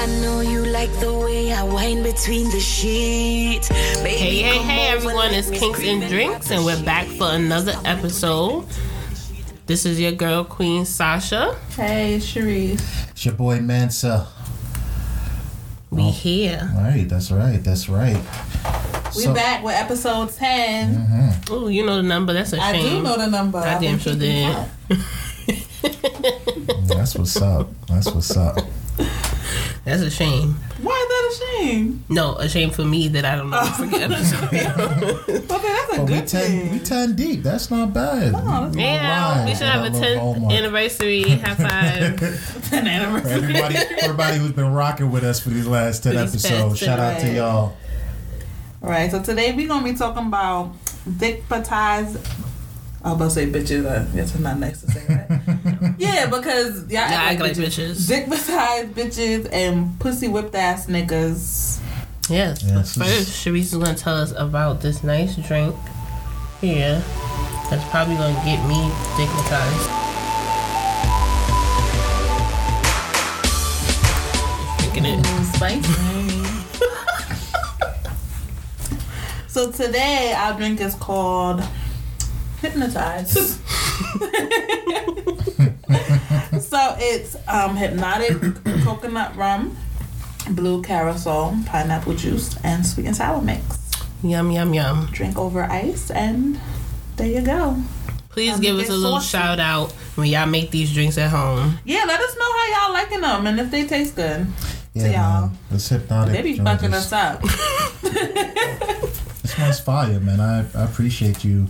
I know you like the way I wind between the sheets. Baby, Hey, hey, hey, everyone. It's Kinks and Drinks, and we're back for another episode. This is your girl, Queen Sasha. Hey, Sharice. It's your boy Mansa. We oh. here. All right, that's right, that's right. We So- back with episode 10. Oh, you know the number. That's a I shame. I do know the number. I I've damn been sure did. That's what's up. That's what's up. That's a shame. Why is that a shame? No, a shame for me that I don't know. Forget it. Okay, that's a But we good ten, thing. we ten deep. That's not bad. that's Yeah, we should have a 10th anniversary high five. 10 anniversary. Everybody, everybody who's been rocking with us for these last ten These episodes, past shout out to y'all. All right. so today we're going to be talking about dick dickmatized. I was about to say bitches. Uh, yes, it's not nice to say that. yeah, because y'all Yeah, act act like like bitches. Dick besides bitches and pussy whipped ass niggas. Yes. Yes, but first, Sharice is going to tell us about this nice drink here that's probably going to get me stigmatized. Drinking it. Spicy. so today our drink is called Hypnotized. so it's um, Hpnotiq coconut rum, blue carousel, pineapple juice, and sweet and sour mix. Yum, yum, yum. Drink over ice, and there you go. Please Um, give us get a little saucy. shout out when y'all make these drinks at home. Yeah, let us know how y'all liking them and if they taste good. Yeah, to y'all. man. This Hpnotiq. They be joint fucking us up. This one's fire, man. I, I appreciate you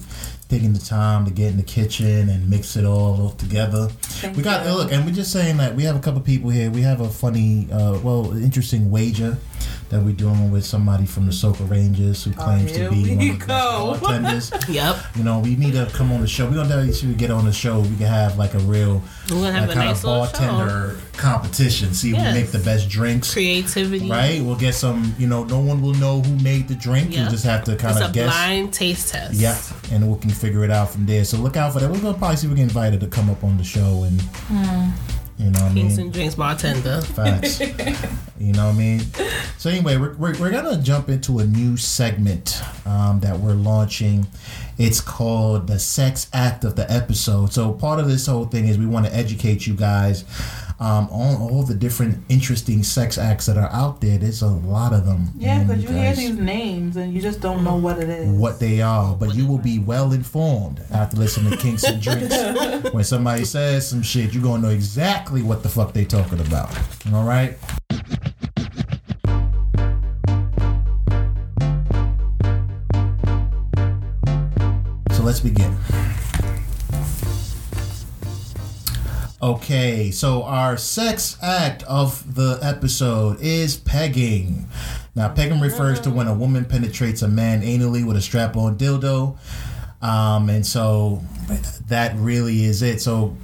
taking the time to get in the kitchen and mix it all together. Thank we got you. look, and we're just saying that we have a couple people here. We have a funny, uh, well, interesting wager that we're doing with somebody from the Soka Rangers who oh, claims Oh, to be we one of the go. best bartenders. Yep. you know, we need to come on the show. We're gonna definitely see if we get on the show. We can have like a real We're going to like, a kind nice of bartender competition. See Yes. who make the best drinks. Creativity. Right, we'll get some. You know, no one will know who made the drink. Yeah. You just have to kind It's of a guess. blind taste test. Yep, and we can figure it out from there. So look out for that. We're gonna probably see if we can invite her to come up on the show and, hmm. You know, what I mean, and drinks bartender. facts. you know, what I mean. So anyway, we're, we're, we're gonna jump into a new segment um, that we're launching. It's called the sex act of the episode. So part of this whole thing is we want to educate you guys um, on all the different interesting sex acts that are out there. There's a lot of them. Yeah, because you hear these names and you just don't know what it is. what they are, but you will be well informed after listening to Kinks and Drinks. when somebody says some shit, you're gonna know exactly what the fuck they talking about. All right. So let's begin. Okay, so our sex act of the episode is pegging. Now, pegging refers to when a woman penetrates a man anally with a strap on dildo. Um, and so that really is it. So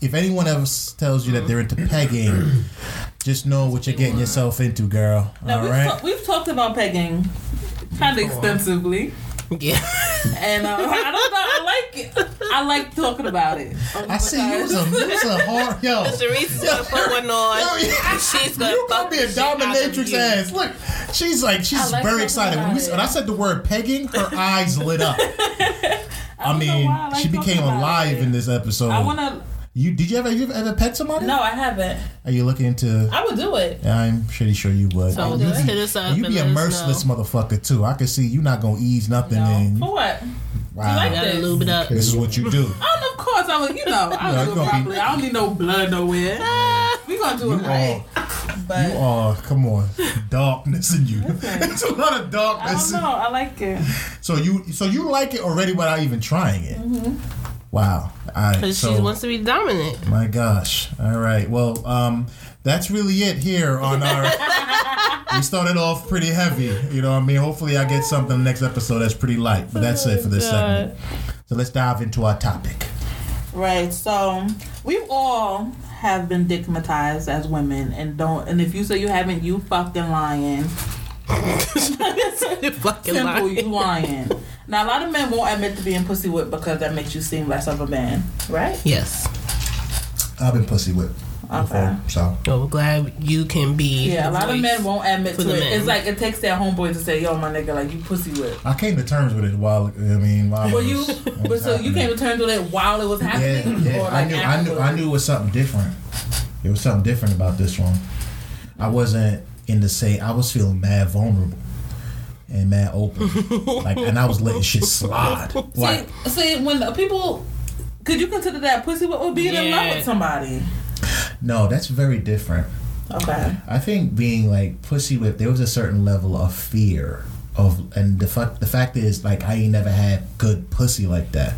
if anyone else tells you that they're into pegging, just know what you're getting yourself into, girl. Now, All we've, right? ta- we've talked about pegging kind of extensively, Yeah. and uh, I don't know. I like it. I like talking about it. I see you was a, you was a hard yo. Sharice is gonna put one on. Yo, yeah. she's gonna You fuck gonna be a shit out of dominatrix ass. Look, she's like she's like very excited. When, we, when I said the word pegging, her eyes lit up. I, don't mean, I like she became alive it. in this episode. I want to. You did you ever you ever pet somebody? No, I haven't. Are you looking to? I would do it. I'm pretty sure you would. So you just be, hit us up you and be a merciless know. motherfucker too. I can see you not gonna ease nothing No. in. For what? Wow, like Gotta this. lube it up. this is what you do. Oh, of course I would. You know, I Yeah, would you do it gonna be- properly. I don't need no blood nowhere. We gonna do it You right. But You are come on, darkness in you. It's a lot of darkness. I don't know. I like it. So you so you like it already without even trying it. Mm-hmm. Wow. All right. Because So, she wants to be dominant. my gosh. All right. Well, um, that's really it here on our. we started off pretty heavy. You know what I mean? Hopefully, I get something next episode that's pretty light. But that's it for this segment. So let's dive into our topic. Right. So we all have been dickmatized as women, and don't. And if you say you haven't, you fucking lying. You fucking Simple, lying. you lying. Now a lot of men won't admit to being pussy whipped because that makes you seem less of a man, right? Yes. I've been pussy whipped. Okay. So So we're glad you can be. Yeah, a lot of men won't admit to it. men. It's like it takes their homeboy to say, "Yo, my nigga, like you pussy whip." I came to terms with it while I mean while Well, it you, was- but was so you happening. came to terms with it while it was happening, yeah. or I like knew, I knew, I knew it was something different. It was something different about this one. I wasn't in the same. I was feeling mad vulnerable and mad open, like, and I was letting shit slide. Like, see, see, when the people, could you consider that pussy whip or being in love with somebody? no, that's very different. Okay. I think being like pussy whipped, there was a certain level of fear of, and the fact the fact is like I ain't never had good pussy like that.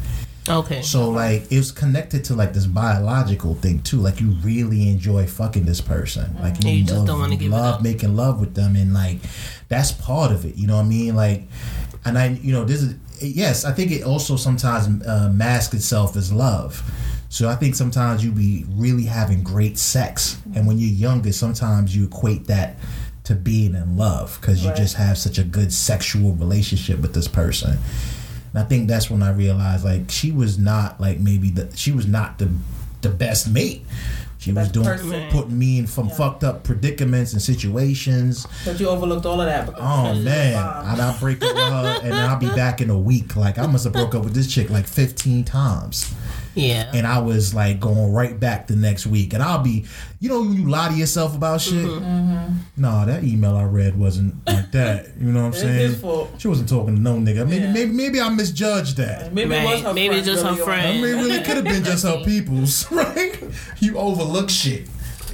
Okay. So like it was connected to like this biological thing too. Like you really enjoy fucking this person. Like Yeah, you just love, don't wanna give it love making love with them, and like that's part of it. You know what I mean? Like, and I you know this is yes. I think it also sometimes uh, masks itself as love. So I think sometimes you be really having great sex, and when you're younger, sometimes you equate that to being in love because you Right. just have such a good sexual relationship with this person. And I think that's when I realized like she was not like maybe the she was not the the best mate. She was doing person. putting me in some Yeah. fucked up predicaments and situations. But you overlooked all of that. Oh man, and I break up with her, and I'll be back in a week. Like I must have broke up with this chick like fifteen times, yeah. and I was like going right back the next week. And I'll be, you know, when you lie to yourself about shit. Mm-hmm. No, that email I read wasn't like that. You know what I'm It's saying? his fault. She wasn't talking to no nigga. Maybe Yeah. maybe maybe I misjudged that. Maybe it was Right. her Maybe friend just her really on friend. I it. mean, it really could have been just her people's, right? You overlook shit,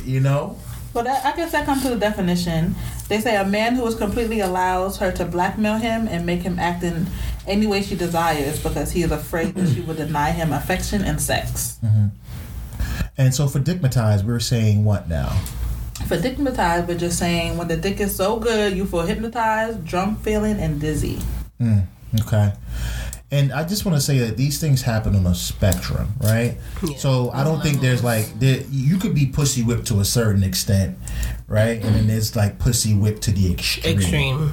you know? But that, I guess that comes to the definition. They say a man who is completely allows her to blackmail him and make him act in any way she desires because he is afraid that she will deny him affection and sex. And so for dickmatized, we're saying what now? For dickmatized, we're just saying when the dick is so good, you feel hypnotized, drunk feeling, and dizzy. Mm, okay. And I just want to say that these things happen on a spectrum, right? Yeah. So I don't think there's like there, you could be pussy whipped to a certain extent, right? And then there's like pussy whipped to the extreme. Extreme.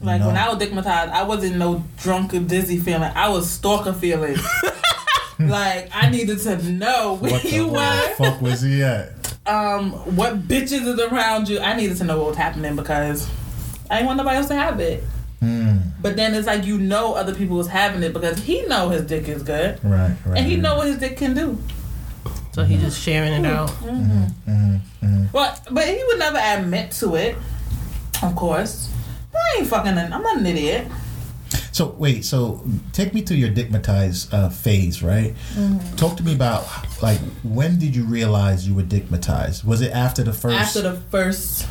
Like No. when I was dickmatized, I wasn't no drunk or dizzy feeling. I was stalker feeling. like I needed to know where What the you the were, fuck was he at? um, what bitches is around you. I needed to know what was happening because I didn't want nobody else to have it. But then it's like you know other people was having it because he know his dick is good right, right. and he right. know what his dick can do. So he just sharing it out. Mm-hmm, Well, but he would never admit to it. Of course, I ain't fucking. An, I'm not an idiot. So wait, so take me to your dickmatized uh, phase, right? Mm-hmm. Talk to me about like when did you realize you were dickmatized? Was it after the first After the first,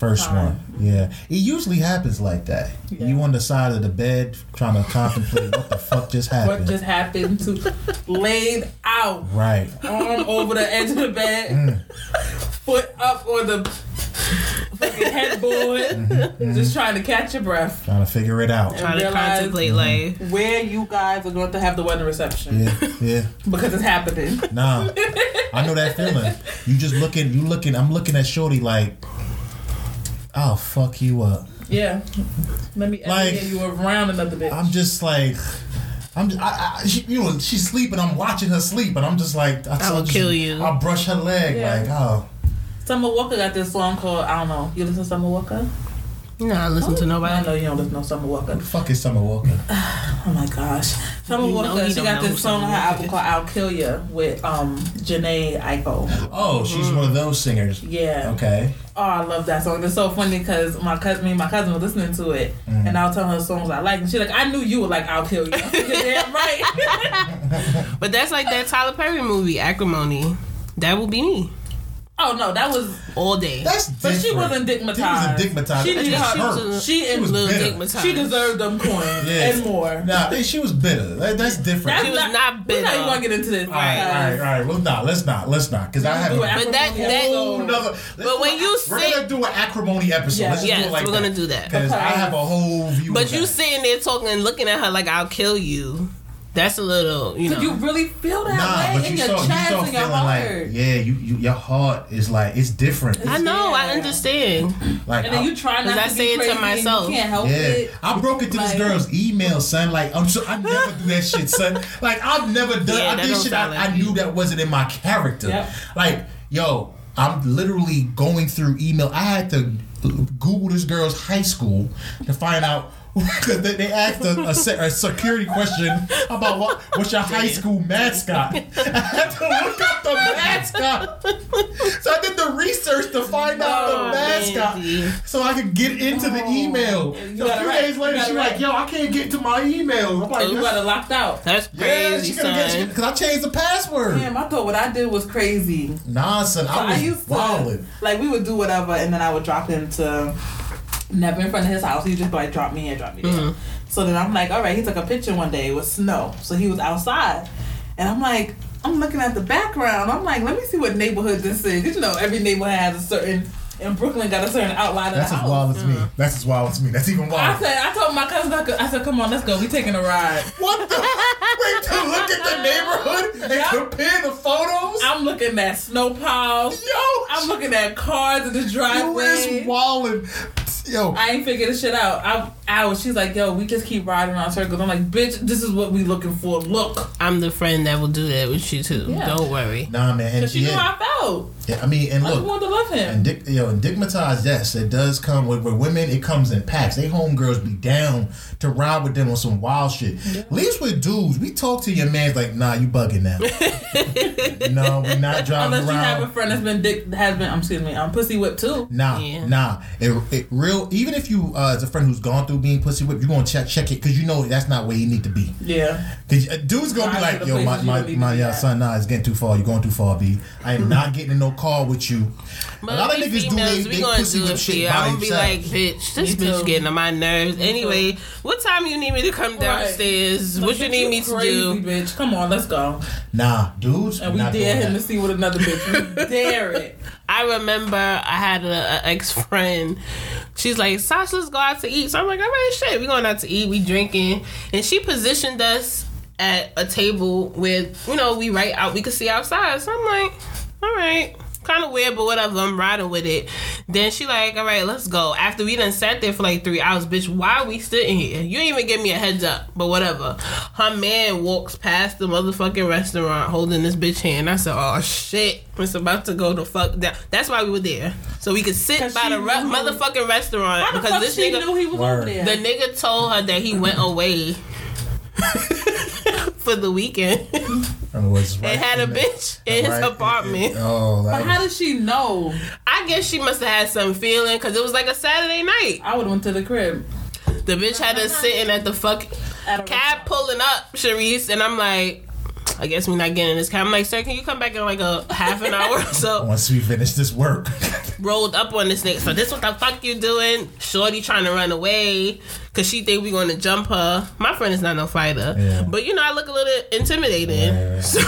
first time. one? Yeah, it usually happens like that. Yeah. You on the side of the bed trying to contemplate what the fuck just happened. what just happened to laid out, right. arm over the edge of the bed, Mm. foot up on the fucking headboard, Mm-hmm, just trying to catch your breath. Trying to figure it out. Trying to realize- contemplate life. Where you guys are going to have the wedding reception Yeah, yeah. because it's happening. Nah, I know that feeling. You just looking, you looking. I'm looking at Shorty like, I'll fuck you up. Yeah, let me Like- like, you around another bitch. I'm just like, I'm just, I, I, she, you know, she's sleeping. I'm watching her sleep, and I'm just like, I, I will just- kill you. I'll brush her leg, Yeah. like, oh, Summer Walker got this song called I don't know. You listen to Summer Walker? Nah, listen to nobody. I know you don't listen to Summer Walker. what the fuck is Summer Walker? Oh my gosh, Summer You Walker. he She got this song on her album called "I'll Kill You" with um Jhené Aiko. Oh, she's one of those singers. Yeah. Okay. Oh, I love that song. It's so funny because my cousin, me and my cousin were listening to it, Mm. and I was telling her songs I like, and she's like, "I knew you would like I'll Kill You." You're damn right. But that's like that Tyler Perry movie, Acrimony. That will be me oh no, that was. all day. That's But different. she wasn't dickmatized. She wasn't dickmatized. She That needed her- She She was and Little bitter. Dick she deserved them coins Yeah. and more. Nah, hey, she was bitter. That, that's different. That's She was not bitter. We're bitter. not even gonna get into this. all right, all right, all right. Well, nah, let's not, let's not, because I have Do a an But that- that- another. let's But when a- you we're say- gonna do an acrimony episode. Yeah. Let's just Yes, do it like we're that. gonna do that. because I have a whole view. But of you that. sitting there talking and looking at her like I'll kill you. That's a little, you know. Could you really feel that Nah, way but in you your start, you chest start and your feeling like, heart? yeah, you, you, your heart is like it's different. I know, I understand. Like, And then I- you try not Cause I to say be it to myself. You can't help Yeah, it. I broke into this Like- girl's email, son. Like, I'm so I never do that shit, son. Like, I've never done. Yeah, I did shit I, like I knew that wasn't in my character. Yep. Like, yo, I'm literally going through email. I had to Google this girl's high school to find out because they, they asked a, a, a security question about what what's your high school mascot. I had to look up the mascot. So I did the research to find out the Oh, mascot Mandy. so I could get into the oh, email. So a few right. days later, she's it like, "Yo, I can't get to my email." I'm like, oh, You got it locked out. That's "Yeah, crazy, she gonna son. because I changed the password." Damn, I thought what I did was crazy. Nah, son, So I I used to wilding. like we would do whatever, and then I would drop him to never in front of his house. He just like drop me here, drop me there. Mhm. So then I'm like, all right. He took a picture one day with snow, so he was outside, and I'm like, I'm looking at the background. I'm like, let me see what neighborhood this is. You know, every neighborhood has a certain. In Brooklyn, got a certain outline That's of as the wild house. as me. That's as wild as me. That's even wild. I wilder. said, I told my cousin, I said, come on, let's go. We taking a ride. What the? Wait to look at the neighborhood and Yeah. compare the photos. I'm looking at snow piles. Yo, I'm looking at cars in the you is driveway. Wilding. Yo, I ain't figured this shit out. I, I was. She's like, "Yo, we just keep riding around circles." I'm like, "Bitch, this is what we looking for. Look." I'm the friend that will do that with you too. Yeah. Don't worry. nah, man. And Cause she knew yeah, how I felt. yeah, I mean, and look, I just wanted to love him. And dick, yo, and dickmatized, yes, it does come with, with women. It comes in packs. They homegirls be down to ride with them on some wild shit. At Least with dudes, we talk to your man's like, nah, you bugging now. no, we're not driving Unless you have a friend that's been dick has been. I'm excuse me. I'm pussy whipped too. Nah, Yeah. nah. It, it real. Even if you uh, as a friend who's gone through being pussy whipped, you gonna check check it because you know that's not where you need to be. Yeah. Cause a dude's gonna be like, to yo, my my, my yeah, son, nah, it's getting too far. You're going too far, b. I am not getting in no car with you. But a lot of we niggas do females, they, they pussy do whip shit you. by I'm gonna be like, bitch, this Me bitch too. getting on my nerves. Anyway, what time you need me to come Right. downstairs? what you need me to do? Bitch, come on, let's go. Nah, dudes. And we dare him to see with another bitch. We dare it. I remember I had an ex friend. She's like, Sasha, let's go out to eat. So I'm like, all right, shit, we going out to eat, we drinking, and she positioned us at a table with, you know, we right out, we could see outside. So I'm like, all right. Kind of weird, but whatever. I'm riding with it. Then she like, all right, let's go. After we done sat there for like three hours, bitch, why are we sitting here? You didn't even give me a heads up, but whatever. Her man walks past the motherfucking restaurant holding this bitch hand. I said, oh shit, it's about to go the fuck down. That's why we were there, so we could sit by the re- motherfucking restaurant the because this nigga, knew he was Word. over there? the nigga told her that he went away. For the weekend, And was right and had a in the- bitch in his right- apartment. Oh, that but how was- did she know? I guess she must have had some feeling because it was like a Saturday night. I would have went to the crib. The bitch had us sitting at the fuck At cab restaurant. pulling up, Sharice, and I'm like, I guess we're not getting this cab. I'm like, sir, can you come back in like a half an hour or so? once we finish this work. Rolled up on this nigga. So this what the fuck you doing? Shorty trying to run away because she think we gonna jump her. My friend is not no fighter, Yeah. but you know I look a little intimidating. Yeah. So,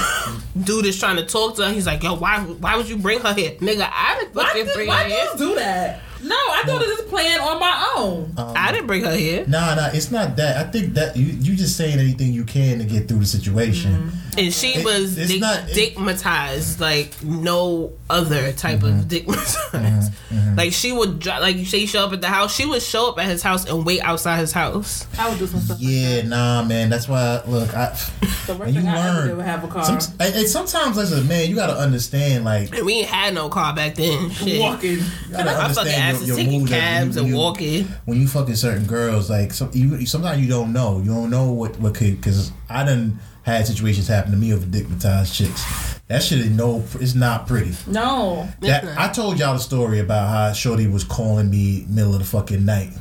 dude is trying to talk to her. He's like, yo, why why would you bring her here, nigga? I didn't Why, fucking did, bring why her here. dudes do that? No, I thought it was playing on my own. Um, I didn't bring her here. nah, nah, it's not that. I think that you you just saying anything you can to get through the situation. Mm-hmm. And she It- was it's not- it- dickmatized like no other type of mm-hmm. dickmatized. Mm-hmm. Mm-hmm. Like she would dri- like you say you show up at the house, she would show up at his house and wait outside his house. I would do some stuff. Yeah, nah, man. That's why. Look, I. The worst you thing I ever learn. did have a car. Some, and, and sometimes as a man, you gotta understand, like, And we ain't had no car back then. Shit. Walking. you gotta My fucking understand ass your, your taking cabs you- and you- walking. When you fucking certain girls, like, some, you, sometimes you don't know. You don't know what what could because I done had situations happen to me with dickmatized chicks. That shit is no, it's not pretty. No. That. I told y'all the story about how Shorty was calling me middle of the fucking night,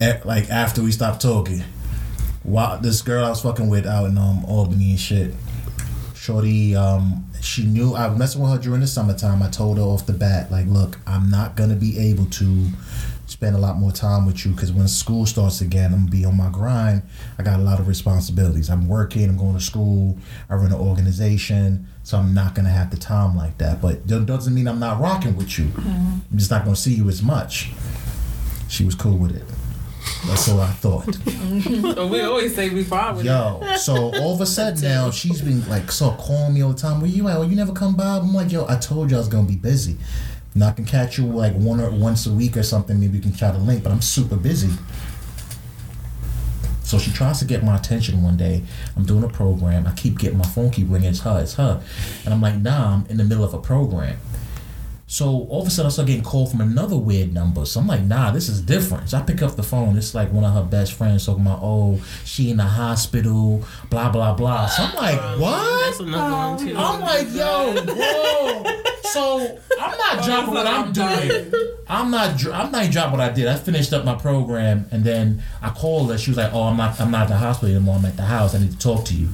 at, like after we stopped talking. Wow, this girl I was fucking with out in um Albany and shit. Shorty, um, she knew I was messing with her during the summertime. I told her off the bat, like, look, I'm not gonna be able to spend a lot more time with you because when school starts again, I'm gonna be on my grind. I got a lot of responsibilities. I'm working. I'm going to school. I run an organization, so I'm not gonna have the time like that. But that doesn't mean I'm not rocking with you. Mm-hmm. I'm just not gonna see you as much. She was cool with it. That's what I thought. So we always say we fine with it. Yo, so all of a sudden now she's been like so calling me all the time. Where you at? Well, you never come by. I'm like, yo, I told you I was gonna be busy. And I can catch you like one or once a week or something. Maybe we can try to link, but I'm super busy. So she tries to get my attention one day. I'm doing a program. I keep getting my phone keep ringing. It's her. It's her. And I'm like, nah, I'm in the middle of a program. So all of a sudden I start getting called from another weird number. So I'm like, nah, this is different. So I pick up the phone. It's like one of her best friends talking about, oh, she in the hospital, blah blah blah. So I'm like, what? That's another one too. I'm like, yo, bro. So I'm not dropping what I'm doing. I'm not. I'm not dropping what I did. I finished up my program, and then I called her. She was like, "Oh, I'm not. I'm not at the hospital anymore. I'm at the house. I need to talk to you."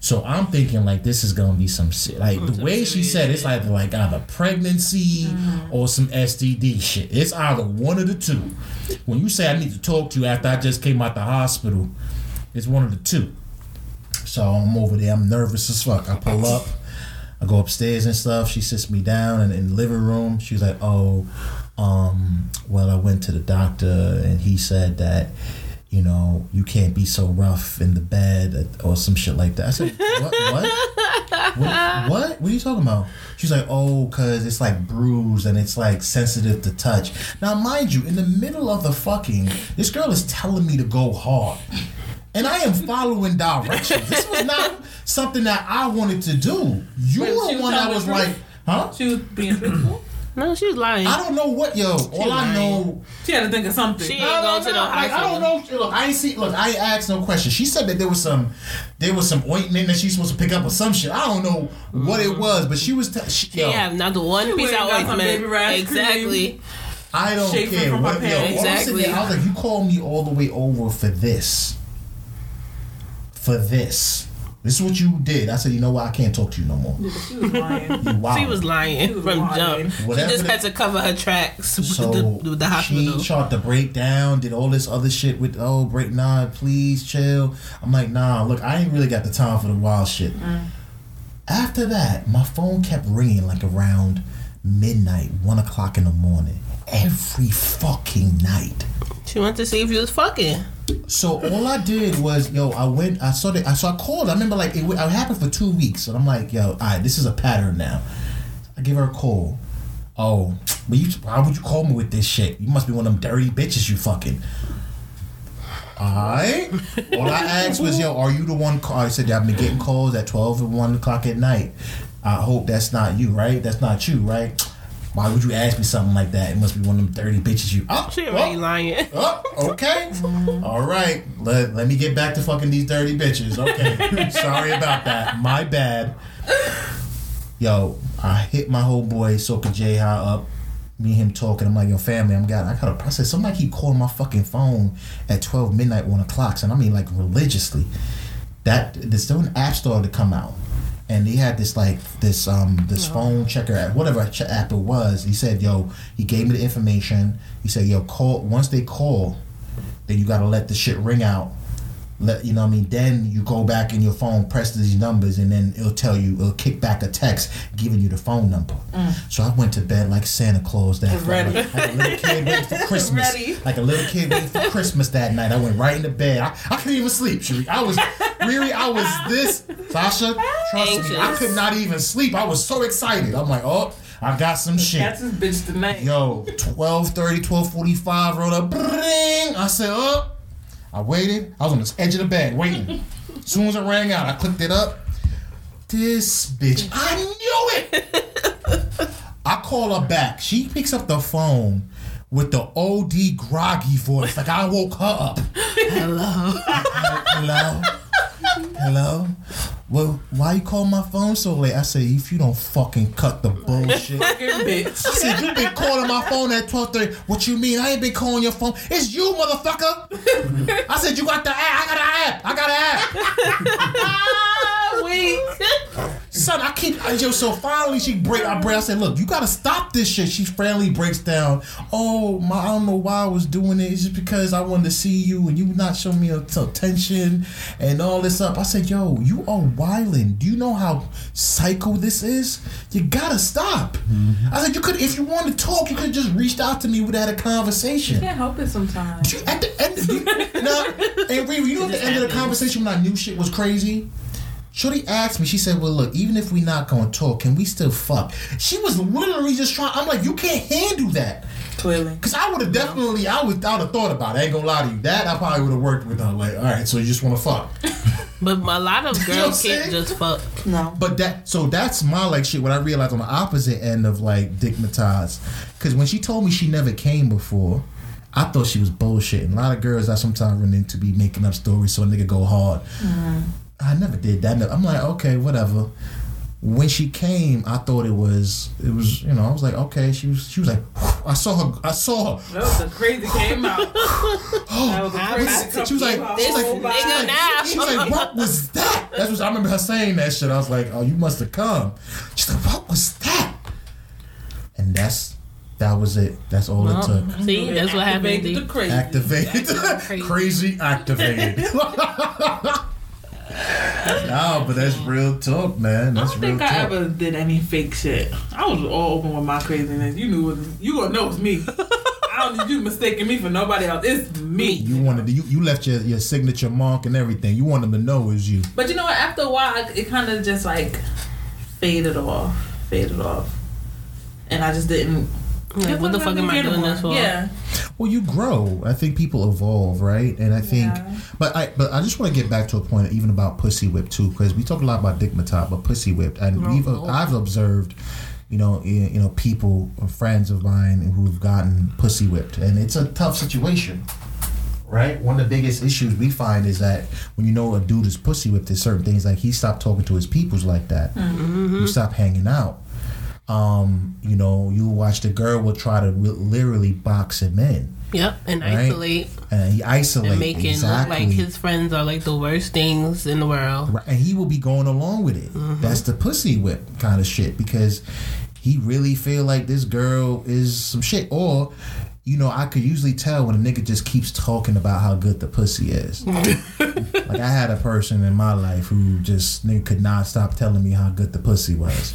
So I'm thinking like this is gonna be some shit. Like the way she said, it's like like either pregnancy or some STD shit. It's either one of the two. When you say I need to talk to you after I just came out the hospital, it's one of the two. So I'm over there. I'm nervous as fuck. I pull up. I go upstairs and stuff. She sits me down and in the living room. She's like, "Oh, um, well, I went to the doctor and he said that, you know, you can't be so rough in the bed or some shit like that." I said, "What? What? what? What? What are you talking about?" She's like, "Oh, cause it's like bruised and it's like sensitive to touch." Now, mind you, in the middle of the fucking, this girl is telling me to go hard and I am following directions. This was not something that I wanted to do. You Wait, were was one that was the like, huh? She was being truthful. No, she was lying. I don't know what, yo. All I know, She had to think of something. She- ain't no, going to no, the I, I don't know. Look, I ain't see. Look, I ain't asked no question. She said that there was some, there was some ointment that she's supposed to pick up or some shit. I don't know what it mm. was, but she was. T- she, She yo, have not the one She piece went of and ointment. baby rash Exactly. I don't Shaving care. What, yo, parents. all I'm sitting I was like, you called me all the way over for this. For this. This is what you did. I said, you know what? I can't talk to you no more. She was lying. You wild. She was lying She was from lying. jump. Whatever she just the- had to cover her tracks with, So the, with the hospital. she tried to break down, did all this other shit with oh break nah, please chill. I'm like nah, look, I ain't really got the time for the wild shit. Mm. After that, my phone kept ringing like around midnight, one o'clock in the morning, every fucking night. She went to see if you was fucking. So all I did was, yo, I went, I saw that, I so I called. I remember like it, it happened for two weeks, and I'm like, yo, all right, this is a pattern now. I give her a call. Oh, but you, why would you call me with this shit? You must be one of them dirty bitches you fucking. Alright. All I asked was, yo, are you the one? Call? I said, I've been getting calls at 12 and 1 o'clock at night. I hope that's not you, right? That's not you, right? Why would you ask me something like that? It must be one of them dirty bitches you. Oh, She oh. already lying. Oh, okay. All right. Let, let me get back to fucking these dirty bitches. Okay. Sorry about that. My bad. Yo, I hit my whole boy Soka J High up. Me and him talking. I'm like, yo, family, I'm got. I got. I said, somebody keep calling my fucking phone at 12 midnight, one o'clock, and I mean like religiously. That there's still an app store to come out, and he had this like this um this phone checker app, whatever ch- app it was. He said, yo, he gave me the information. He said, yo, call once they call, then you gotta let the shit ring out. Let you know what I mean. Then you go back in your phone, press these numbers, and then it'll tell you, it'll kick back a text giving you the phone number. Mm. So I went to bed like Santa Claus that Ready. Like, like a little kid waiting for Christmas. Ready. Like a little kid waiting for Christmas that night. I went right into bed. I, I couldn't even sleep, Sheree. I was really, I was this Sasha. Trust me, I could not even sleep. I was so excited. I'm like, oh, I got some shit. That's his bitch tonight. Yo, 1230, 1245, rolled up. Bring. I said, up. I waited. I was on the edge of the bed waiting. As soon as it rang out, I clicked it up. This bitch. I knew it. I call her back. She picks up the phone with the OD groggy voice. Like I woke her up. Hello. Hello? Hello? Well, why you call my phone so late? I said, if you don't fucking cut the bullshit. Bitch. I said, you been calling my phone at 1230. What you mean? I ain't been calling your phone. It's you, motherfucker. I said, you got the app. I got an app. I got an app. Weak. Son, I keep, I yo, so finally she break, I break, I said, look, you gotta stop this shit. She finally breaks down. Oh, my, I don't know why I was doing it. It's just because I wanted to see you and you not showing me attention and all this up. I said, yo, you are wildin'. Do you know how psycho this is? You gotta stop. Mm-hmm. I said, you could, if you wanted to talk, you could just reached out to me. We'd had a conversation. Can't help it sometimes. You- At the end, you, now, and Riri, you know, at the end of the conversation when I knew shit was crazy. Shorty asked me, she said, Well, look, even if we not gonna talk, can we still fuck? She was literally just trying, I'm like, You can't handle that. Clearly. Because I would have definitely, I would, I would have thought about it. I ain't gonna lie to you. That I probably would have worked with her. Like, all right, so you just wanna fuck. But a lot of know what I'm girls can't just fuck. No. But that so that's my like shit. What I realized on the opposite end of like dickmatized, because when she told me she never came before, I thought she was bullshitting. A lot of girls I sometimes run into be making up stories so a nigga go hard. Mm-hmm. I never did that. I'm like, okay, whatever. When she came, I thought it was it was you know I was like okay she was she was like I saw her I saw her That was the crazy came out. Oh, that was the crazy she was like, she was like, she was like, she was like, what was that? That's what I remember her saying that shit. I was like, oh, you must have come. She's like, what was that? And that's that was it. That's all it took. See, that's what happened. The crazy. Activated, Crazy. crazy activated. no, but that's real talk, man. I That's don't real think talk. I ever did any fake shit. I was all open with my craziness. You knew it. You gonna know it's me. I don't need you mistaking me for nobody else. It's me. You wanted to, you you left your, your signature mark and everything. You want them to know it was you. But you know what? After a while, it kind of just like faded off, faded off, and I just didn't. Like, what the fuck am I doing this for? Yeah, Well, you grow. I think people evolve, right? And I think, Yeah. but I but I just want to get back to a point even about pussy whip too, because we talk a lot about dickmatized, but pussy whipped, and we've Oh. I've observed, you know, you know, people, uh, friends of mine who've gotten pussy whipped, and it's a tough situation. Right, one of the biggest issues we find is that when you know a dude is pussy whipped, there's certain things like he stopped talking to his peoples like that. You stop hanging out. Um, you know, you watch the girl will try to re- literally box him in Yep, and Right. isolate and he isolate and make exactly. like his friends are like the worst things in the world. Right, and he will be going along with it. Mm-hmm. That's the pussy whip kind of shit because he really feel like this girl is some shit. Or, you know, I could usually tell when a nigga just keeps talking about how good the pussy is. like I had a person in my life who just nigga could not stop telling me how good the pussy was.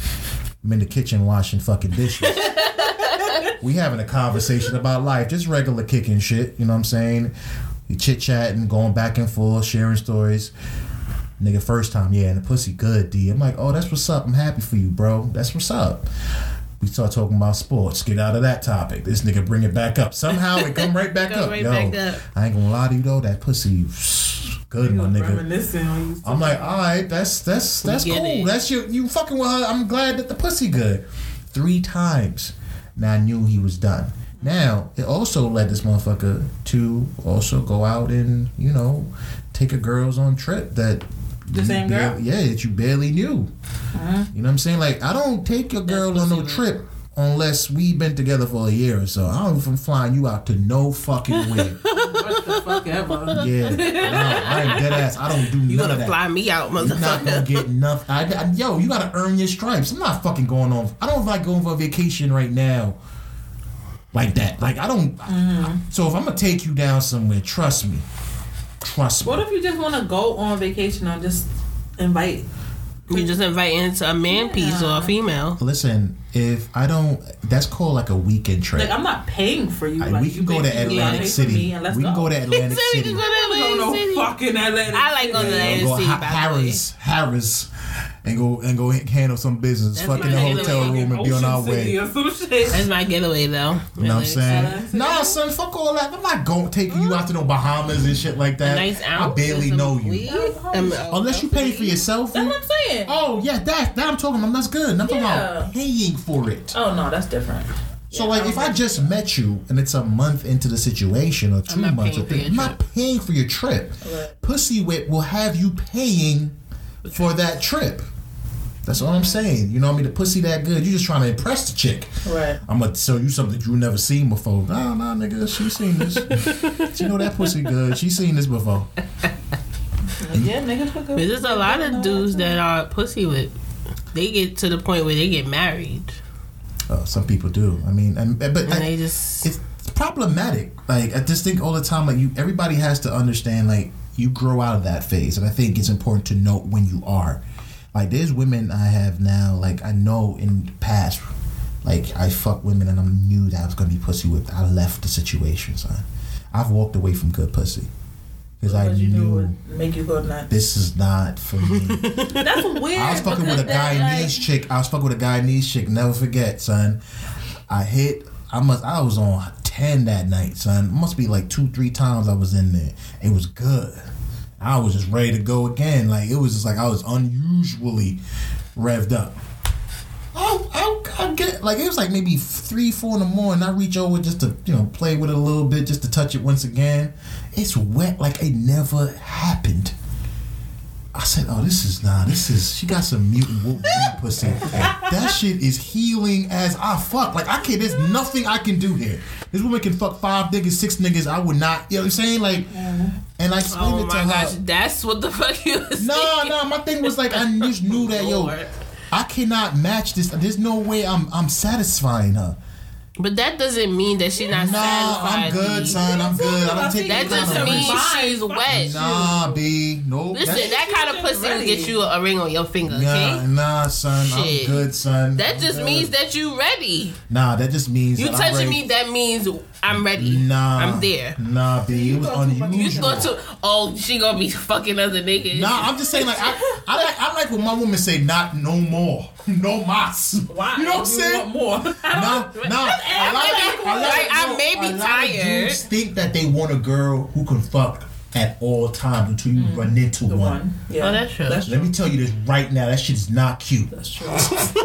I'm in the kitchen washing fucking dishes. we having a conversation about life, just regular kicking shit. You know what I'm saying? We chit chatting, going back and forth, sharing stories. Nigga, first time, yeah, and the pussy good, D. I'm like, oh, that's what's up. I'm happy for you, bro. That's what's up. We start talking about sports. Get out of that topic. This nigga bring it back up. Somehow it come right back Come up. right Yo, back up. I ain't gonna lie to you though. That pussy, good, my nigga. reminiscing on you. I'm like, all right, that's that's that's cool. it. That's your you fucking with her. I'm glad that the pussy good. Three times, now I knew he was done. Now it also led this motherfucker to also go out and you know take a girls on trip that The you same barely- girl? yeah, that you barely knew. You know what I'm saying? Like I don't take your girl on no trip unless we've been together for a year or so. I don't even flying you out to no fucking where. What the fuck ever. yeah, nah, I ain't dead ass. I don't do You none gonna of that. fly me out, motherfucker? You're not gonna get nothing. I, I- yo, you gotta earn your stripes. I'm not fucking going on. I don't like going for a vacation right now. Like that. Like I don't. Mm-hmm. so if I'm gonna take you down somewhere, trust me. Trust me. What if you just want to go on vacation or just invite? You just invite into a man piece or a female. Listen, if I don't, that's called like a weekend trip. Like I'm not paying for you. Like, like, we you can go to for me, I Atlantic City. me, and let's We can go to Atlantic So we City. can go to I don't Atlantic know City. fucking Atlantic. I like going to Atlantic City, ha- by the way. Harris, Harris, and go and go handle some business. That's Fuck in the hotel getaway. room and be on our City way. or some shit. That's my getaway though. You know what I'm saying? Atlantic Nah, son, fuck all that. I'm not going taking you out to no Bahamas and shit like A that. nice I barely know you. weed. Um, Unless you pay for yourself. That's what I'm saying. Oh yeah, that that I'm talking about. That's good. I'm talking Yeah. about paying for it. Oh no, that's different. So Yeah, like, I if I think just met you and it's a month into the situation or two not months, paying or three, I'm not paying for your trip. Right. Pussy Whip will have you paying for that trip. That's all I'm saying. You know what I mean? The pussy that good. You just trying to impress the chick. Right. I'm gonna show you something you never seen before. Nah, nah, nigga, she seen this. she know that pussy good. She seen this before. Yeah, niggas look good. There's a lot of dudes that are pussy with. They get to the point where they get married Uh, some people do. I mean, and, but and I- they just it's problematic. Like I just think all the time, like you, everybody has to understand, like you grow out of that phase, and I think it's important to note when you are. Like there's women I have now, like I know in the past, like I fucked women and I knew that I was gonna be pussy whipped. I left the situation, son. I've walked away from good pussy because I you knew knew would make you go nuts. this is not for me. That's weird. I was fucking with a because that, Guyanese like, chick. I was fucking with a guy Guyanese chick. Never forget, son. I hit. I must. I was on ten that night, son. It must be like two, three times I was in there. It was good. I was just ready to go again. Like it was just like I was unusually revved up. I, I, I get like it was like maybe three, four in the morning. I reach over just to you know play with it a little bit, just to touch it once again. It's wet like it never happened. I said, "Oh, this is nah. This is she got some mutant Wolverine pussy. That shit is healing as I fuck. Like I can't. There's nothing I can do here. This woman can fuck five niggas, six niggas. I would not. You know what I'm saying? Like, and I oh explained Oh it to her. gosh, that's what the fuck you was No, saying. no, my thing was like I just knew that yo, I cannot match this. There's no way I'm I'm satisfying her. But that doesn't mean that she's not Nah, satisfied. I'm good, B. son. I'm good. I don't take That it just down. means she's wet. Nah, B. Nope. Listen, that kind of pussy will get you a ring on your finger, Nah, okay? nah, son. Shit. I'm good, son. That I'm just good. means that you ready. Nah, that just means You that I'm touching ready. me, that means I'm ready. Nah, I'm there. Nah, B. It was unusual. You unusual. going to? Oh, she gonna be fucking other niggas. Nah, I'm just saying like I, I like I like when my woman say not no more, no mas. Why? You know what I'm saying? want more? Nah, nah. I like, of, a lot Like, I may be a lot of tired. dudes think that they want a girl who can fuck at all times until you mm. run into The one. one. Yeah. Oh, that's true. That's Let true. me tell you this right now. That shit is not cute. That's true.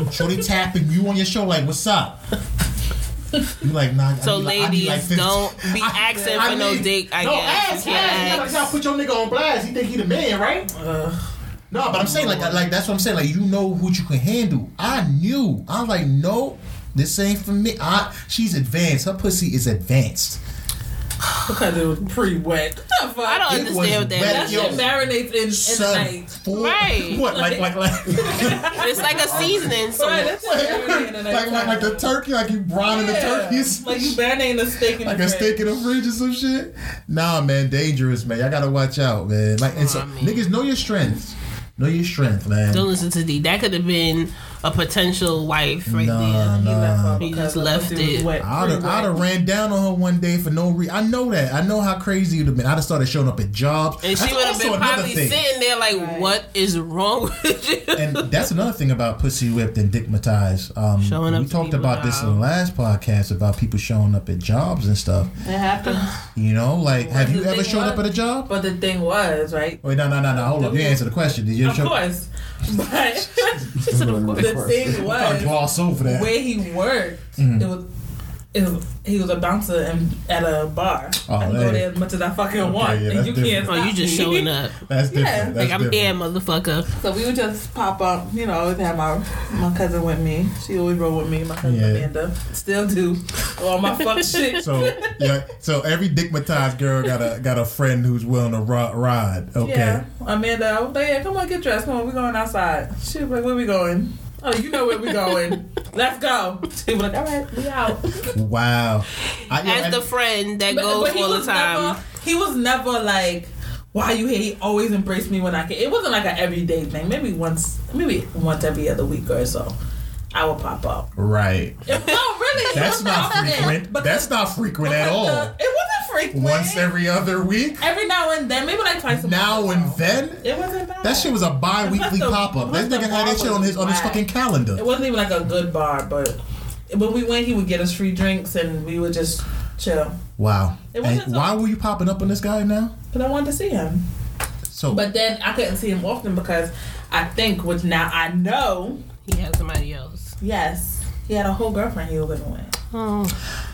Shorty tapping you on your show like, "What's up?" You like, nah. I So need like- I need ladies, like don't be asking I for no need- dick. I no, guess can't ask. You gotta put your nigga on blast. He think he the man, right? No, but I'm saying like like that's what I'm saying. Like you know who you can handle. I knew. I was like, no, this ain't for me. I she's advanced. Her pussy is advanced. Because it was pretty wet. What the fuck? I don't It understand what that wet, That is. yo. shit marinates in, in the Son, night. for- Right. What like like like It's like a seasoning. So Right, that's just marinating in the like, like like the turkey? Like you browning the turkeys? Like you marinating a steak in like the a steak in the fridge or some shit. Nah, man, dangerous, man. Y'all gotta watch out, man. Like, and oh, so, Aw, man. niggas know your strengths. Know your strength, man. don't listen to D. That could have been a potential wife right Nah, there. He left her He just left it. I'd have, I'd have ran down on her one day for no reason. I know that. I know how crazy you'd have been. I'd have started showing up at jobs. and she would have been probably thing. sitting there like, Right. "What is wrong with you?" And that's another thing about pussy whipped and dickmatized. Um, Showing up we talked about this in the last podcast about people showing up at jobs and stuff. It happened. You know, like have you ever thing showed up at a job? But the thing was, right? Wait, no, no, no, no. Hold up. You answer the question. Did you Of show? course. But She said, "Of course." The thing I was, gloss over that. where he worked, Mhm. it was. It was, he was a bouncer in, at a bar. Oh, I can go there as much as I fucking Okay, want, yeah, and you different. can't. Oh, you just showing up. That's different. Yeah. That's Like I'm different. here, motherfucker. So we would just pop up, you know, I always have my my cousin with me. She always roll with me, my cousin Yeah. Amanda. Still do. All my fuck shit. So yeah, so every dickmatized girl got a got a friend who's willing to ri- ride. Okay. Yeah. Amanda, I was like, yeah, come on, get dressed. Come on, we're going outside. She was like, where we going? Oh, you know where we going. Let's go. She was like, all right, we out. Wow. I, yeah, As and- the friend that But- goes but all the time. Never, he was never like, why you here? He always embraced me when I came. It wasn't like an everyday thing. Maybe once, maybe once every other week or so, I would pop up. right. It, no, really. That's wasn't frequent. because- That's not frequent at all. the- it wasn't frequent. Once every other week. Every now and then, maybe like twice a Now month. or and so. then. It wasn't bad. That shit was a bi-weekly The- pop up. That nigga had that shit on his on his fucking calendar. It wasn't even like a good bar, but when we went, he would get us free drinks and we would just chill. Wow. It And wasn't why were you popping up on this guy now? Because I wanted to see him. So But then I couldn't see him often because I think, which now I know, He had somebody else. yes, he had a whole girlfriend he was living with. Oh,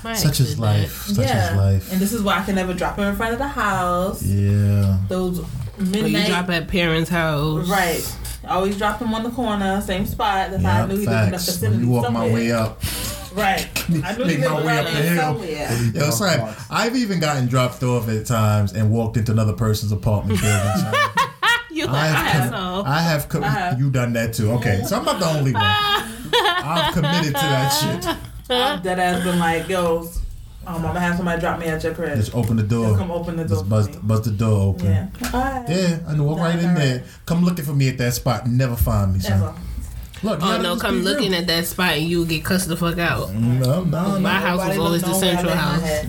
my such ex is did life. Such yeah. is life. And this is why I can never drop him in front of the house. Yeah. Those That. Or you drop at parents' house. Right. I always drop him on the corner, same spot. That's how I Yeah, knew he lived in the facts. When you walk somewhere. my way up. Right. I knew Make he my lived way around up the there hill. somewhere. Yo, son, I've even gotten dropped off at times and walked into another person's apartment building. son. You I have, com- I have, com- I have. you done that too. Okay, so I'm not the only one. I'm committed to that shit. That has been like, yo, um, I'm gonna have somebody drop me at your crib. Just open the door. Just come open the door. Just buzz, for me. buzz the door open. Yeah. Bye. Yeah, and walk right in there. Come looking for me at that spot. Never find me, son. Ever. Look, you Oh no! Come looking real. at that spot and you get cussed the fuck out. No, no, My no. house was always the know where I central house.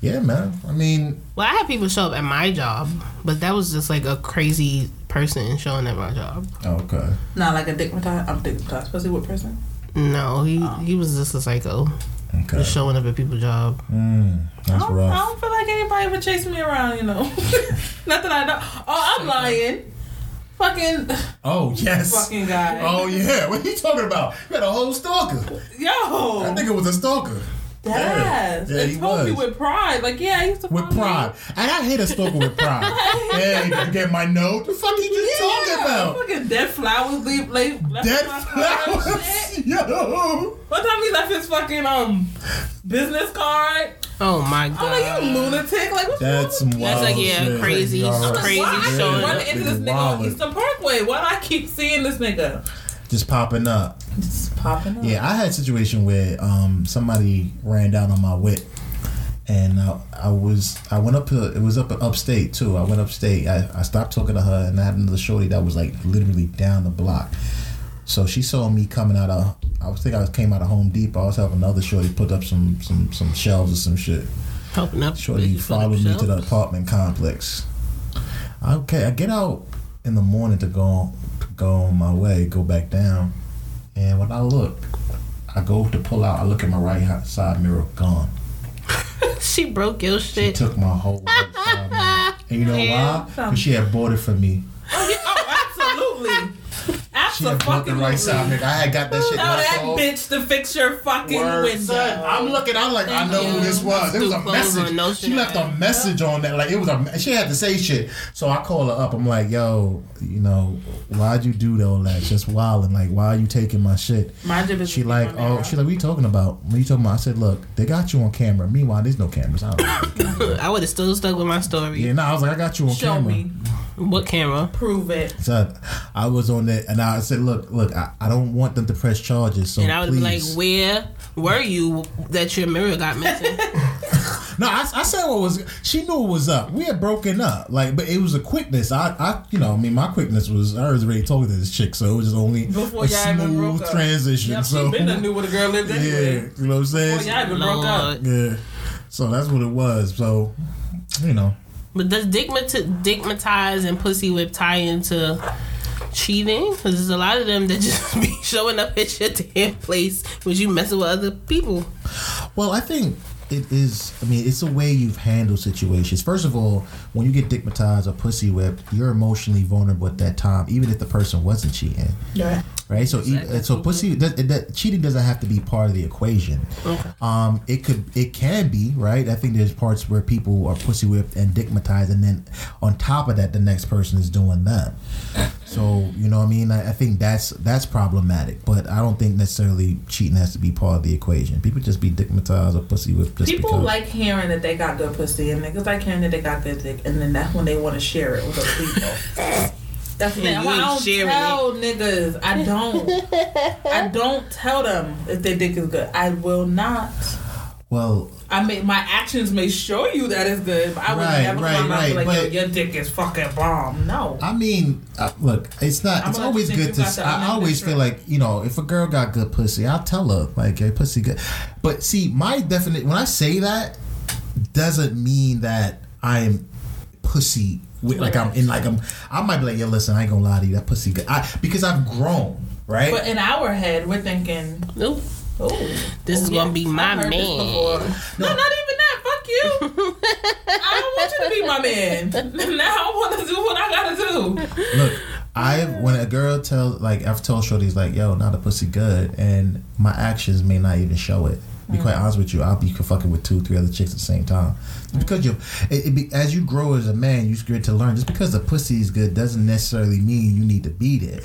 Yeah, man. I mean, Well, I had people show up at my job, but that was just like a crazy person showing at my job. okay. Not like a dickmatized. I'm dickmatized. Especially with person. No, he Oh. he was just a psycho, Okay. just showing up at people's job. Mm, I that's don't, I don't feel like anybody ever chase me around, you know. Not that I know. Oh, I'm lying. Fucking, Oh yes. fucking guy. Oh yeah. What are you talking about? You had a whole stalker. Yo. I think it was a stalker. Yes. Yeah, it he told me was. with pride. Like, yeah, I used to With follow pride. And I hate a stalker with pride. hey, did you get my note? The fuck are you you. talking about? Fucking dead flowers leave late. left Dead my flowers. shit. Yo. One time he left his fucking um business card. Oh my god! I'm god. like, you lunatic. Like, what's That's wrong some with That's like, yeah, shit. crazy- Yo. some Like, crazy why I showing keep up. running into this Nigga nigga on wildin'. Eastern Parkway? Why do I keep seeing this nigga? Just popping up. Just popping up. Yeah, I had a situation where um, somebody ran down on my whip, and I, I was I went up to it was up upstate too. I went upstate. I, I stopped talking to her, and I had another shorty that was like literally down the block. So she saw me coming out of. I was think I was came out of Home Depot. I was helping another shorty put up some some some shelves or some shit. Helping up. Shorty bitches for followed me to the apartment complex. Okay, I get out in the morning to go to go on my way, go back down, and when I look, I go to pull out. I look at my right hand side mirror, gone. She broke your shit. She took my whole side mirror. And you know why? Because she had bought it for me. Oh, yeah, oh absolutely. She had bought the right side Absolutely. mirror. I had got that shit Tell knocked that off. bitch to fix your fucking Word, window. son. I'm looking. I'm like, I know who this was. There was a message. on Notion She left a message on that. Like it was a. She had to say shit. So I call her up. I'm like, yo, you know, why'd you do all that? Just wild and like, why are you taking my shit? Mind your business. She like, oh, she like, what you talking about? What you talking about? I said, look, they got you on camera. Meanwhile, there's no cameras. I. I would have still stuck with my story. yeah, no, I was like, I got you on Show camera. me. What camera? Prove it. So I was on that, and I said, look, look, I, I don't want them to press charges. So And I would be like, where were you that your mirror got missing? No, I, I said what was. She knew what was up. We had broken up, like, but it was a quickness. I, I, you know, I mean, my quickness was I was already talking to this chick, so it was just only Before a y'all broke smooth up. transition. Yeah, so she been done knew where the girl lived yeah, you know what I'm saying? Before y'all even broke up. Lord. Yeah, so that's what it was. So, you know, But does dickmati- dickmatize and pussy whip tie into cheating? Because there's a lot of them that just be showing up at your damn place when you messing with other people. well, I think it is. I mean, it's a way you've handled situations. First of all, when you get dickmatized or pussy whipped, you're emotionally vulnerable at that time, even if the person wasn't cheating. Yeah. Right? So Exactly. e- so pussy that, that cheating doesn't have to be part of the equation. Okay. Um, it could it can be right. I think there's parts where people are pussy whipped and dickmatized, and then on top of that, the next person is doing that. So you know what I mean. I, I think that's that's problematic, but I don't think necessarily cheating has to be part of the equation. People just be dickmatized or pussy whipped just People because. like hearing that they got good pussy, and niggas like hearing that they got good dick, and then that's when they want to share it with other people. That's the thing. And I don't sharing tell niggas. I don't. I don't tell them if their dick is good. I will not. well, I may my actions may show you that it's good, but I would Right, never right, come out and be right, like, yo, your dick is fucking bomb. No. I mean, uh, look, it's not. I'm It's always good you to. I always feel like you know, if a girl got good pussy, I'll tell her like, "Hey, pussy good." But see, my definite when I say that doesn't mean that I'm pussy. With, like I'm in like I'm. I might be like, "Yo, listen, I ain't gonna lie to you, that pussy good." I because I've grown, right? But in our head, we're thinking, Nope. oh, oh This oh, is gonna be my I've heard this man. before. No, not even that. Fuck you. I don't want you to be my man. Now I want to do what I gotta do. Look, I've when a girl tells like I've told shorties like, "Yo, not a pussy good," and my actions may not even show it. Be quite honest with you, I'll be fucking with two, three other chicks at the same time. Mm. Because you, it, it be, as you grow as a man, you get to learn. Just because the pussy is good doesn't necessarily mean you need to be there.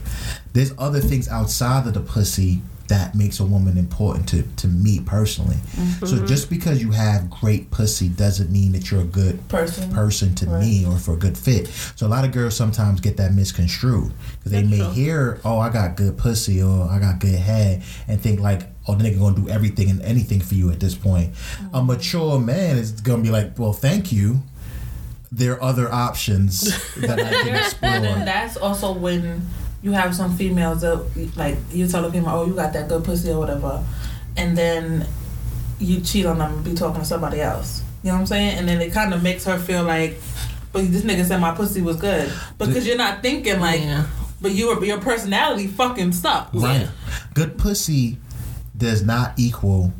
There's other things outside of the pussy that makes a woman important to, to me personally. So mm-hmm. just because you have great pussy doesn't mean that you're a good Person. person to me or for a good fit. So a lot of girls sometimes get that misconstrued because they may hear, "Oh, I got good pussy" or "I got good head," and think like, "Oh, the nigga gonna do everything and anything for you at this point." A mm-hmm. mature man is gonna be like, "Well, thank you." There are other options that I can explore. then that's also when you have some females that like you tell a female, oh, you got that good pussy or whatever, and then you cheat on them and be talking to somebody else. You know what I'm saying? And then it kind of makes her feel like, but this nigga said my pussy was good because you're not thinking like, Yeah. but your your personality fucking sucks. Right. Good pussy does not equal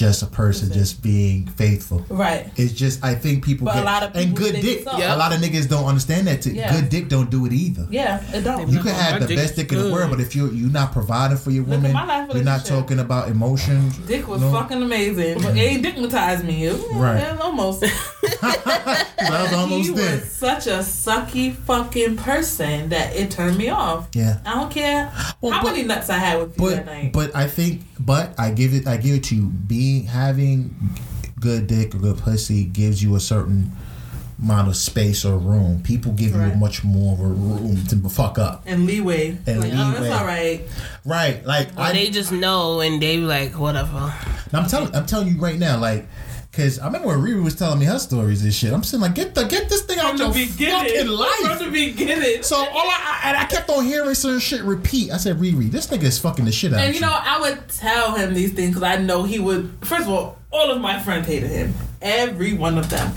just a person just being faithful. Right. It's just I think people But a get lot of and good dick. so. Yep. A lot of niggas don't understand that. Too. Yeah. Good dick don't do it either. Yeah, it don't. You can My have the best is dick in the world, but if you you're not providing for your Look woman, you're not relationship. talking about emotions. Dick was No. fucking amazing, but it dickmatized me. It was- Right. yeah, almost. I was almost he there. was such a sucky fucking person that it turned me off. Yeah. I don't care Well, how but- many nuts I had with you that But night. but I think but I give it I give it to you. Being having good dick or good pussy gives you a certain amount of space or room. People give you Right. much more of a room to fuck up. and leeway. And like, oh, leeway. that's all right. Right. Like Or I they just know and they be like, whatever. I'm telling I'm telling you right now, like Cause I remember when Riri was telling me her stories and shit. I'm saying like, get the get this thing out your beginning. fucking life. From the beginning. So all I, I and I kept on hearing certain shit repeat. I said, Riri, this nigga is fucking the shit out And you know, I would tell him these things because I know he would. First of all, all of my friends hated him, every one of them.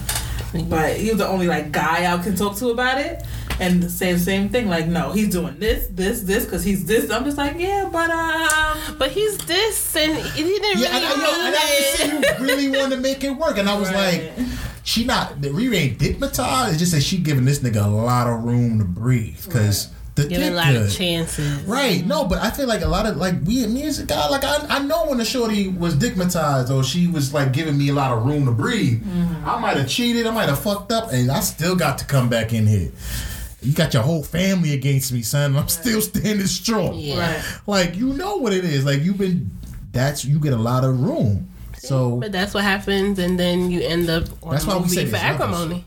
But he was the only like guy I can talk to about it, and say the same thing. Like, no, he's doing this, this, this, because he's this. I'm just like, yeah, but um, But he's this and he didn't Yeah, and, really I, know, and I mean could see it. you really want to make it work, and I was Right. like, she not Riri ain't dickmatized. It's just that she giving this nigga a lot of room to breathe because the Giving a dick lot good. of chances. Right, no, but I feel like a lot of like we me as a guy, like I, I know when the shorty was dickmatized or she was like giving me a lot of room to breathe. Mm-hmm. I might have cheated, I might have fucked up, and I still got to come back in here. You got your whole family against me, son. I'm still standing strong. Yeah. right. Like you know what it is. Like you've been. That's you get a lot of room. So But that's what happens, and then you end up on That's a why we say for this, love us. acrimony.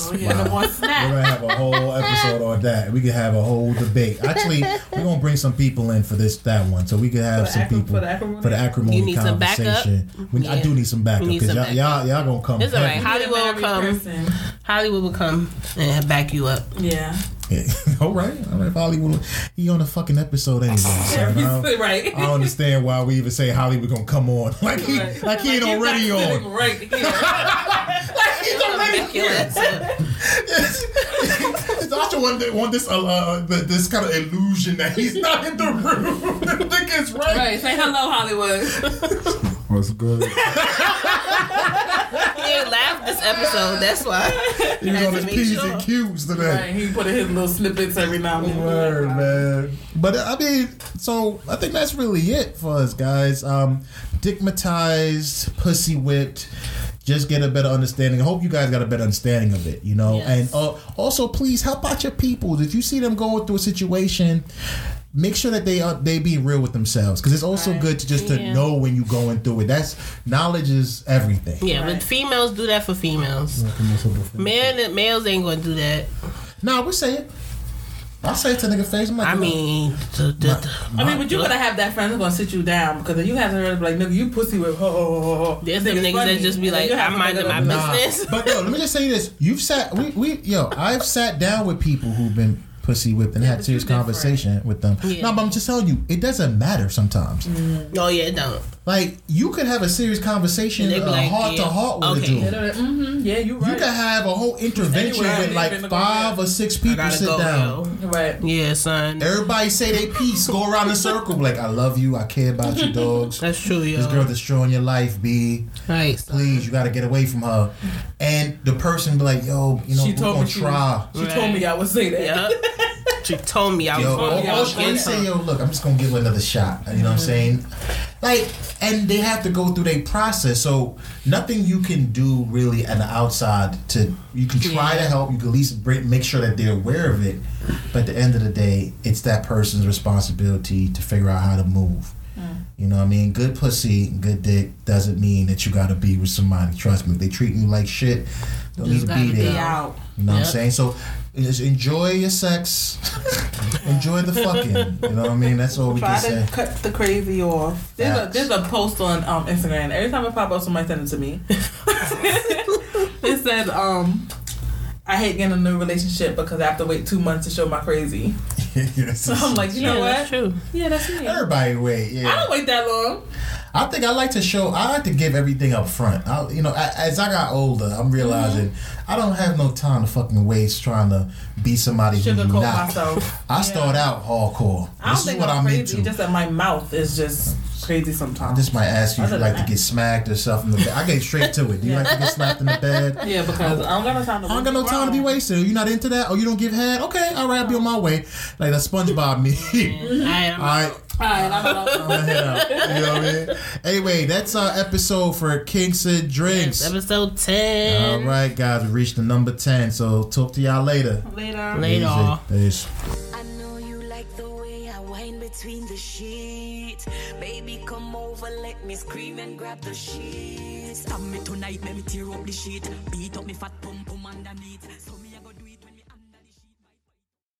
Oh yeah, the one we're gonna have a whole episode on that. We could have a whole debate. Actually, we're gonna bring some people in for this that one, so we could have For some acrim- people for the acrimony? for the acrimony You need some backup? conversation. We- I do need some backup because y'all, y'all y'all gonna come. It's all right. Hollywood will come. person. Hollywood will come and back you up. Yeah. Yeah. all right, all right. Hollywood, he on the fucking episode anyway. son. I, right. I don't understand why we even say Hollywood gonna come on. Like he, Right. like he ain't He's already not on. Right here. He's already Back your ass up. Sasha want, want this uh, uh, this kind of illusion that he's not in the room. the nigga is right. right. Say hello, Hollywood. What's good? He ain't laughed this episode. That's why. He was on his make P's sure. and Q's today. Right. He put in his little snippets every now and then. Word, man. But I mean, so I think that's really it for us guys. Um, dickmatized, pussy whipped. Just get a better understanding. I hope you guys got a better understanding of it, you know. Yes. And uh, also, please help out your people. If you see them going through a situation, make sure that they are they being real with themselves. Because it's also Right. good to just to Yeah. know when you're going through it. That's knowledge is everything. Yeah, Right. but females do that for females. Man, males ain't gonna do that. Nah, we say it. I say it to nigga face. I'm like, I look, mean, the, the, the, I mean, but you gotta have that friend who's gonna sit you down because then you have to really be like, nigga, you pussy with ho ho ho ho. there's Think some niggas funny. that just be like, you have I'm minding my it Nah, business. but yo, let me just say this: you've sat, we, we, yo, I've sat down with people who've been pussy whipped and had serious you different. conversation with them. Yeah. No, but I'm just telling you, it doesn't matter sometimes. Oh yeah, it don't. Like you could have a serious conversation, And they uh, like, heart to heart with okay. a dude. Mm-hmm. Yeah, you You right. You could have a whole intervention with like ain't been to go five or six people sit go. down. Yo. right. Yeah, son. Everybody say they peace. go around the circle, like I love you, I care about you, dogs. That's true, yo. This girl destroying your life, B. right. son. Please, you got to get away from her. And the person be like, yo, you know, She we're told gonna me she try. She told me I would say that. Yup. She told me I was Yo, going to yeah, get say, yo, look, I'm just gonna give her another shot. You know what I'm mm-hmm. saying? Like, and they have to go through their process. So nothing you can do really on the outside to you can try to help. You can at least make sure that they're aware of it. But at the end of the day, it's that person's responsibility to figure out how to move. You know what I mean? Good pussy, good dick doesn't mean that you gotta be with somebody. Trust me, if they treat you like shit, don't need Just to be there. go. out. You know what I'm saying? So just enjoy your sex. enjoy the fucking. You know what I mean? That's all we Try can to say. cut the crazy off. There's a there's a post on um Instagram. Every time I pop up, somebody send it to me. it said, um. I hate getting a new relationship because I have to wait two months to show my crazy. Yes, So I'm like, you know Yeah, know that's true. Yeah, that's me. I everybody wait. Yeah, I don't wait that long. I think I like to show. I like to give everything up front. I, you know, a- as I got older, I'm realizing Mm-hmm. I don't have no time to fucking waste trying to be somebody who you not. myself. I start out hardcore. I don't This is think what I'm I'm crazy. into. Just that my mouth is just crazy sometimes. This might ask you if you like to get smacked or something. in the bed. I get straight to it. Do you like to get slapped in the bed? yeah, because I don't got no time to. I don't got no time to be wasted. You're not into that? Oh, you don't give head? Okay, all right, I'll be on my way. Like the SpongeBob me. I am. all right. Alright, I'm out. I'm gonna head out. You know what I mean? Anyway, that's our episode for Kingston Drinks. Episode 10. All right, guys, we reached the number 10. So talk to y'all later. Later. Later. Peace. I know you like the way I whine between the sheets. Baby, come over, let me scream and grab the sheets. Stab me tonight, let me tear up the sheet. Beat up me fat pum pum underneath.